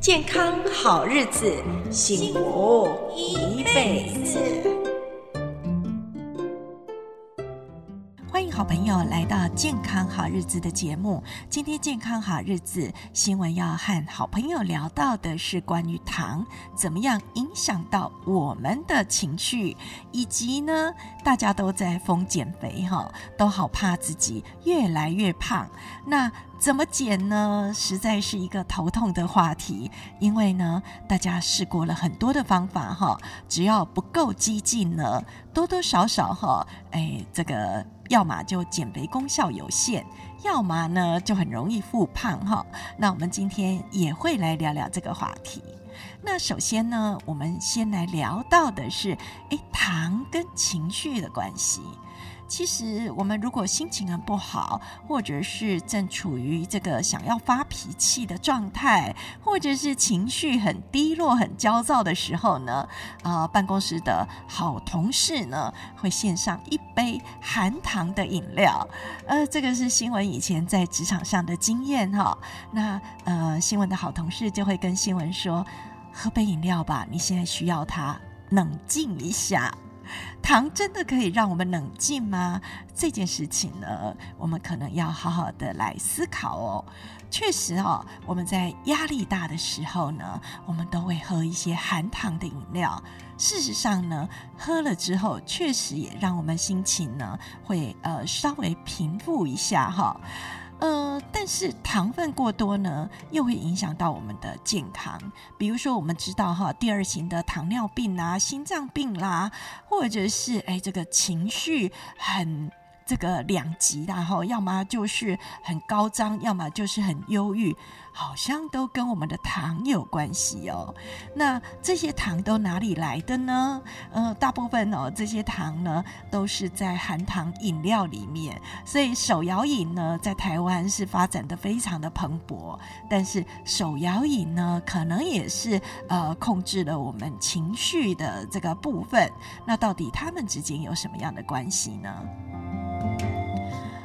健康好日子，幸福一辈子。好朋友来到健康好日子的节目，今天健康好日子新闻要和好朋友聊到的是关于糖怎么样影响到我们的情绪，以及呢，大家都在疯减肥哈，都好怕自己越来越胖，那怎么减呢？实在是一个头痛的话题，因为呢，大家试过了很多的方法哈，只要不够激进呢，多多少少哈，哎，这个。要么就减肥功效有限，要么呢就很容易复胖哈。那我们今天也会来聊聊这个话题。那首先呢，我们先来聊到的是，诶，糖跟情绪的关系。其实，我们如果心情很不好，或者是正处于这个想要发脾气的状态，或者是情绪很低落、很焦躁的时候呢，啊、呃，办公室的好同事呢会献上一杯含糖的饮料。呃，这个是新闻以前在职场上的经验哈。那呃，新闻的好同事就会跟新闻说：“喝杯饮料吧，你现在需要它，冷静一下。”糖真的可以让我们冷静吗？这件事情呢，我们可能要好好的来思考哦。确实哦，我们在压力大的时候呢，我们都会喝一些含糖的饮料。事实上呢，喝了之后，确实也让我们心情呢会呃稍微平复一下哈。呃，但是糖分过多呢，又会影响到我们的健康。比如说，我们知道哈，第二型的糖尿病啦、心脏病啦，或者是哎，这个情绪很。这个两极，然后要么就是很高涨，要么就是很忧郁，好像都跟我们的糖有关系哦。那这些糖都哪里来的呢？呃，大部分哦，这些糖呢都是在含糖饮料里面。所以手摇饮呢，在台湾是发展的非常的蓬勃，但是手摇饮呢，可能也是呃控制了我们情绪的这个部分。那到底他们之间有什么样的关系呢？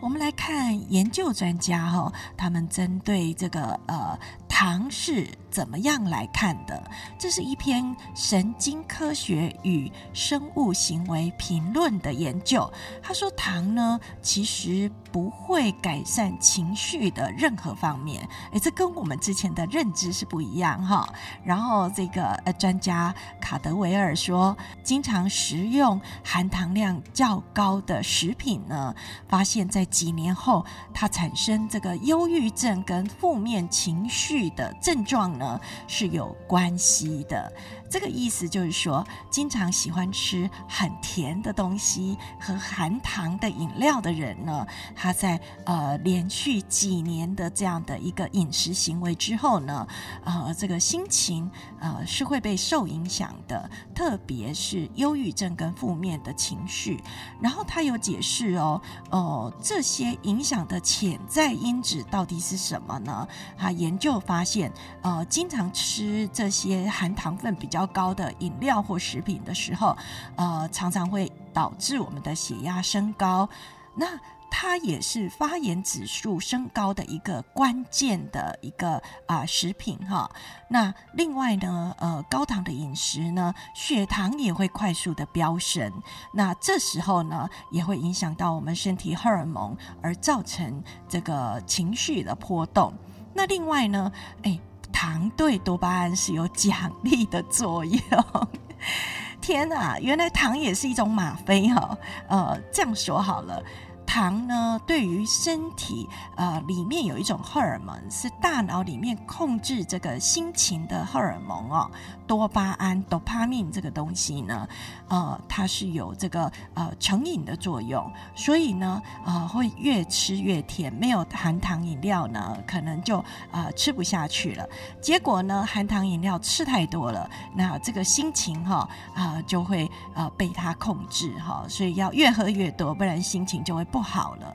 我们来看研究专家哈，他们针对这个呃糖是怎么样来看的？这是一篇神经科学与生物行为评论的研究。他说糖呢，其实不会改善情绪的任何方面。诶，这跟我们之前的认知是不一样哈。然后这个呃专家卡德维尔说，经常食用含糖量较高的食品呢，发现在几年后，它产生这个忧郁症跟负面情绪的症状呢是有关系的。这个意思就是说，经常喜欢吃很甜的东西和含糖的饮料的人呢，他在呃连续几年的这样的一个饮食行为之后呢，呃，这个心情呃是会被受影响的，特别是忧郁症跟负面的情绪。然后他有解释哦，哦、这些影响的潜在因子到底是什么呢？他研究发现，呃，经常吃这些含糖分比较较高的饮料或食品的时候，呃，常常会导致我们的血压升高。那它也是发炎指数升高的一个关键的一个啊、食品哈。那另外呢，呃，高糖的饮食呢，血糖也会快速的飙升。那这时候呢，也会影响到我们身体荷尔蒙，而造成这个情绪的波动。那另外呢，哎。糖对多巴胺是有奖励的作用。天啊，原来糖也是一种吗啡哈。呃，这样说好了。糖呢，对于身体呃里面有一种荷尔蒙，是大脑里面控制这个心情的荷尔蒙哦，多巴胺 （dopamine） 这个东西呢，呃，它是有这个呃成瘾的作用，所以呢，呃，会越吃越甜。没有含糖饮料呢，可能就呃吃不下去了。结果呢，含糖饮料吃太多了，那这个心情哈啊、就会呃被它控制哈，所以要越喝越多，不然心情就会不好了，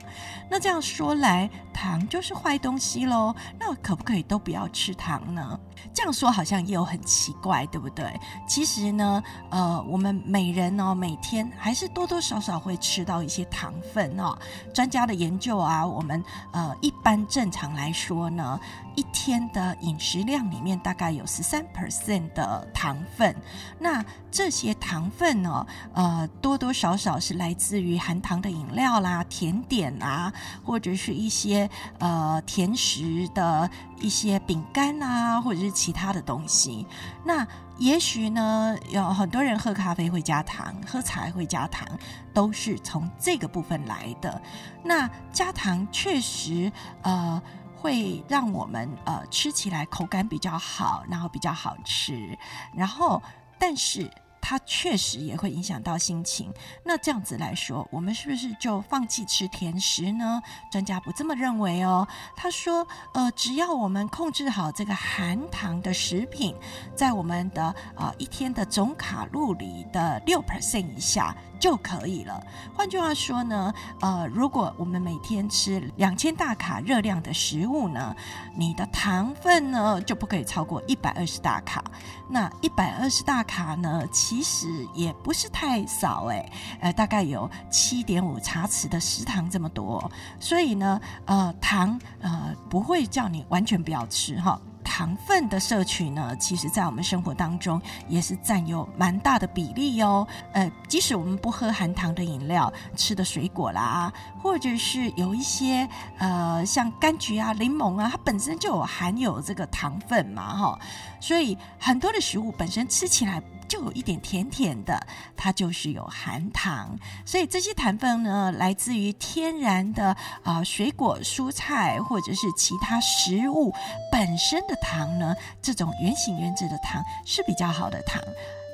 那这样说来，糖就是坏东西喽？那可不可以都不要吃糖呢？这样说好像也有很奇怪，对不对？其实呢，呃，我们每人哦，每天还是多多少少会吃到一些糖分哦。专家的研究啊，我们呃，一般正常来说呢，一天的饮食量里面大概有十三 percent 的糖分。那这些糖分呢，呃，多多少少是来自于含糖的饮料啦、甜点啊，或者是一些呃甜食的一些饼干啊，或者是其他的东西。那也许呢，有很多人喝咖啡会加糖，喝茶会加糖，都是从这个部分来的。那加糖确实，呃，会让我们呃吃起来口感比较好，然后比较好吃，然后但是。它确实也会影响到心情。那这样子来说，我们是不是就放弃吃甜食呢？专家不这么认为哦。他说，呃，只要我们控制好这个含糖的食品，在我们的呃一天的总卡路里的六 percent 以下。就可以了。换句话说呢，呃，如果我们每天吃两千大卡热量的食物呢，你的糖分呢就不可以超过一百二十大卡。那一百二十大卡呢，其实也不是太少诶，呃，大概有七点五茶匙的食糖这么多。所以呢，呃，糖呃不会叫你完全不要吃哈。糖分的摄取呢，其实在我们生活当中也是占有蛮大的比例哟。呃，即使我们不喝含糖的饮料，吃的水果啦，或者是有一些呃像柑橘啊、柠檬啊，它本身就有含有这个糖分嘛，哈。所以很多的食物本身吃起来。就有一点甜甜的，它就是有含糖，所以这些糖分呢，来自于天然的啊、水果、蔬菜或者是其他食物本身的糖呢，这种原型原质的糖是比较好的糖。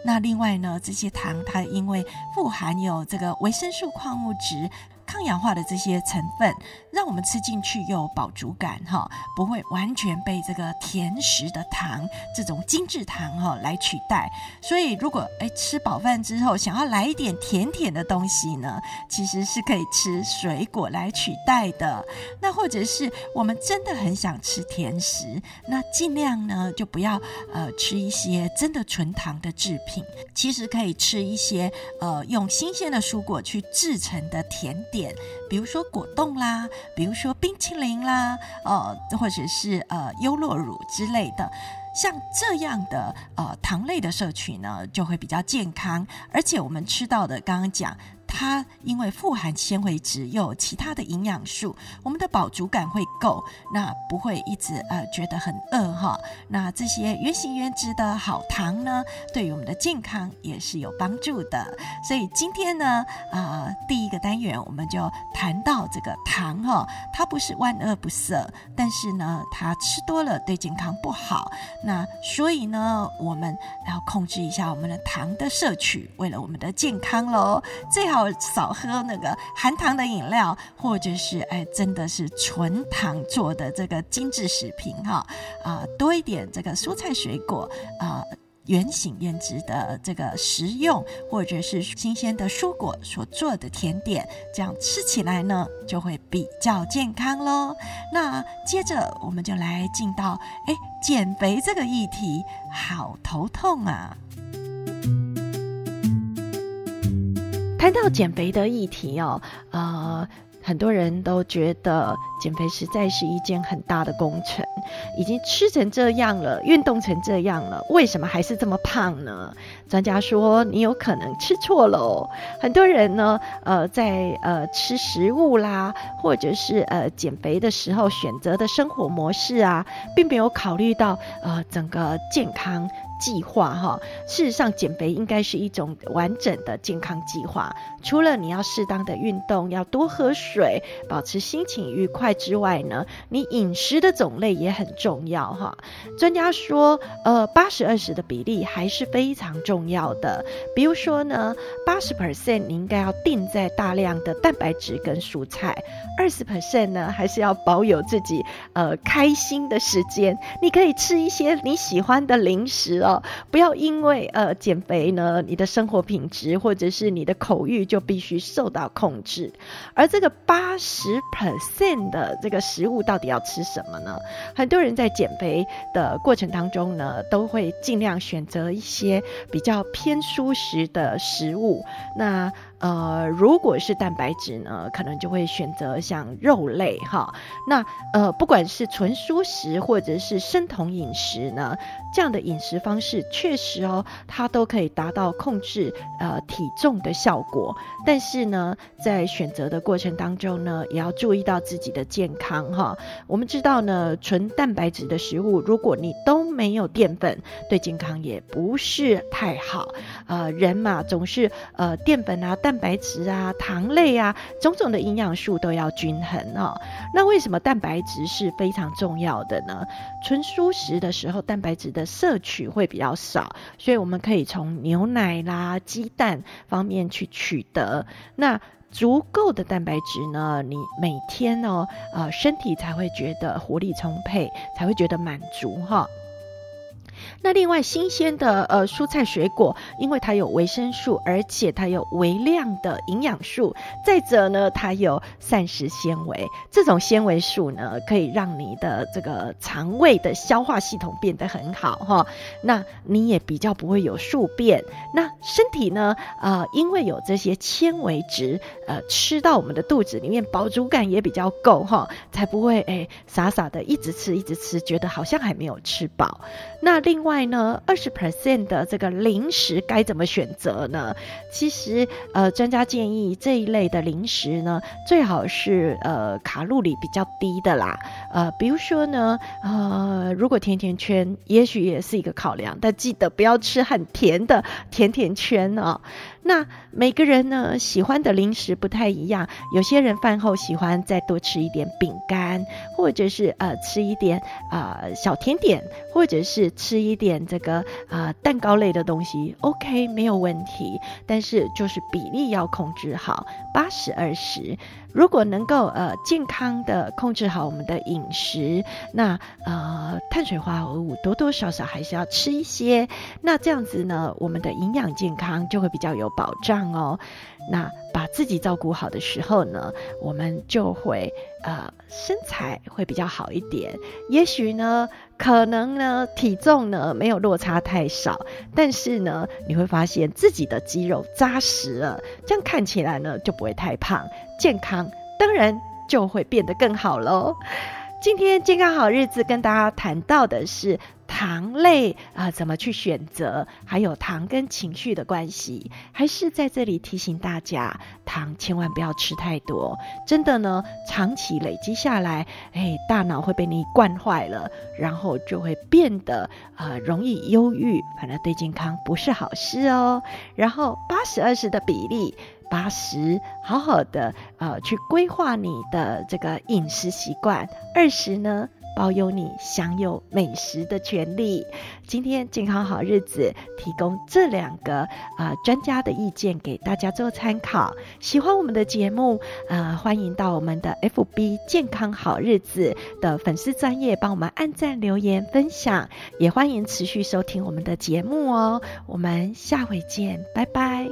那另外呢，这些糖它因为富含有这个维生素、矿物质。抗氧化的这些成分，让我们吃进去有饱足感哈，不会完全被这个甜食的糖这种精致糖哈来取代。所以，如果哎吃饱饭之后想要来一点甜甜的东西呢，其实是可以吃水果来取代的。那或者是我们真的很想吃甜食，那尽量呢就不要呃吃一些真的纯糖的制品，其实可以吃一些呃用新鲜的蔬果去制成的甜点。比如说果冻啦，比如说冰淇淋啦，呃，或者是呃优酪乳之类的，像这样的呃糖类的摄取呢，就会比较健康，而且我们吃到的刚刚讲。它因为富含纤维质，又有其他的营养素，我们的饱足感会够，那不会一直呃觉得很饿哈。那这些原型原质的好糖呢，对于我们的健康也是有帮助的。所以今天呢，啊、第一个单元我们就谈到这个糖哈，它不是万恶不赦，但是呢，它吃多了对健康不好。那所以呢，我们要控制一下我们的糖的摄取，为了我们的健康喽，最好。少喝那个含糖的饮料，或者是哎，真的是纯糖做的这个精致食品哈啊，多一点这个蔬菜水果啊，原形原质的这个食用，或者是新鲜的蔬果所做的甜点，这样吃起来呢就会比较健康喽。那接着我们就来进到哎减肥这个议题，好头痛啊。谈到减肥的议题哦，呃，很多人都觉得减肥实在是一件很大的工程。已经吃成这样了，运动成这样了，为什么还是这么胖呢？专家说，你有可能吃错了哦。很多人呢，呃，在呃吃食物啦，或者是呃减肥的时候选择的生活模式啊，并没有考虑到呃整个健康。计划哈，事实上减肥应该是一种完整的健康计划。除了你要适当的运动，要多喝水，保持心情愉快之外呢，你饮食的种类也很重要哈。专家说，呃，八十二十的比例还是非常重要的。比如说呢，八十 percent 你应该要定在大量的蛋白质跟蔬菜，二十 percent 呢还是要保有自己呃开心的时间。你可以吃一些你喜欢的零食哦，不要因为呃减肥呢，你的生活品质或者是你的口欲就必须受到控制。而这个八十 percent 的这个食物到底要吃什么呢？很多人在减肥的过程当中呢，都会尽量选择一些比较偏舒适的食物。那呃，如果是蛋白质呢，可能就会选择像肉类哈。那呃，不管是纯蔬食或者是生酮饮食呢，这样的饮食方式确实哦，它都可以达到控制呃体重的效果。但是呢，在选择的过程当中呢，也要注意到自己的健康哈。我们知道呢，纯蛋白质的食物，如果你都没有淀粉，对健康也不是太好。呃，人嘛，总是呃淀粉啊、蛋白质啊、糖类啊，种种的营养素都要均衡哦。那为什么蛋白质是非常重要的呢？纯蔬食的时候，蛋白质的摄取会比较少，所以我们可以从牛奶啦、鸡蛋方面去取得。那足够的蛋白质呢，你每天呢，呃，身体才会觉得活力充沛，才会觉得满足哈。那另外，新鲜的呃蔬菜水果，因为它有维生素，而且它有微量的营养素，再者呢，它有膳食纤维，这种纤维素呢，可以让你的这个肠胃的消化系统变得很好哈。那你也比较不会有宿便。那身体呢，呃，因为有这些纤维质，呃，吃到我们的肚子里面，饱足感也比较够哈，才不会哎傻傻的一直吃一直吃，觉得好像还没有吃饱。那另外呢，二十 percent 的这个零食该怎么选择呢？其实，呃，专家建议这一类的零食呢，最好是呃卡路里比较低的啦。呃，比如说呢，呃，如果甜甜圈，也许也是一个考量，但记得不要吃很甜的甜甜圈啊。那每个人呢，喜欢的零食不太一样，有些人饭后喜欢再多吃一点饼干，或者是呃吃一点啊、呃、小甜点，或者是吃一点这个啊、呃、蛋糕类的东西，OK 没有问题，但是就是比例要控制好，八十二十。如果能够呃健康的控制好我们的饮食，那呃碳水化合物多多少少还是要吃一些，那这样子呢，我们的营养健康就会比较有保障哦。那把自己照顾好的时候呢，我们就会呃身材会比较好一点。也许呢，可能呢体重呢没有落差太少，但是呢你会发现自己的肌肉扎实了，这样看起来呢就不会太胖。健康当然就会变得更好喽。今天健康好日子跟大家谈到的是糖类啊、怎么去选择，还有糖跟情绪的关系。还是在这里提醒大家，糖千万不要吃太多，真的呢，长期累积下来，哎，大脑会被你惯坏了，然后就会变得呃容易忧郁，反正对健康不是好事哦。然后八十二十的比例。八十，好好的呃去规划你的这个饮食习惯；二十呢，保有你享有美食的权利。今天健康好日子提供这两个啊、专家的意见给大家做参考。喜欢我们的节目，呃，欢迎到我们的 FB 健康好日子的粉丝专页帮我们按赞、留言、分享，也欢迎持续收听我们的节目哦。我们下回见，拜拜。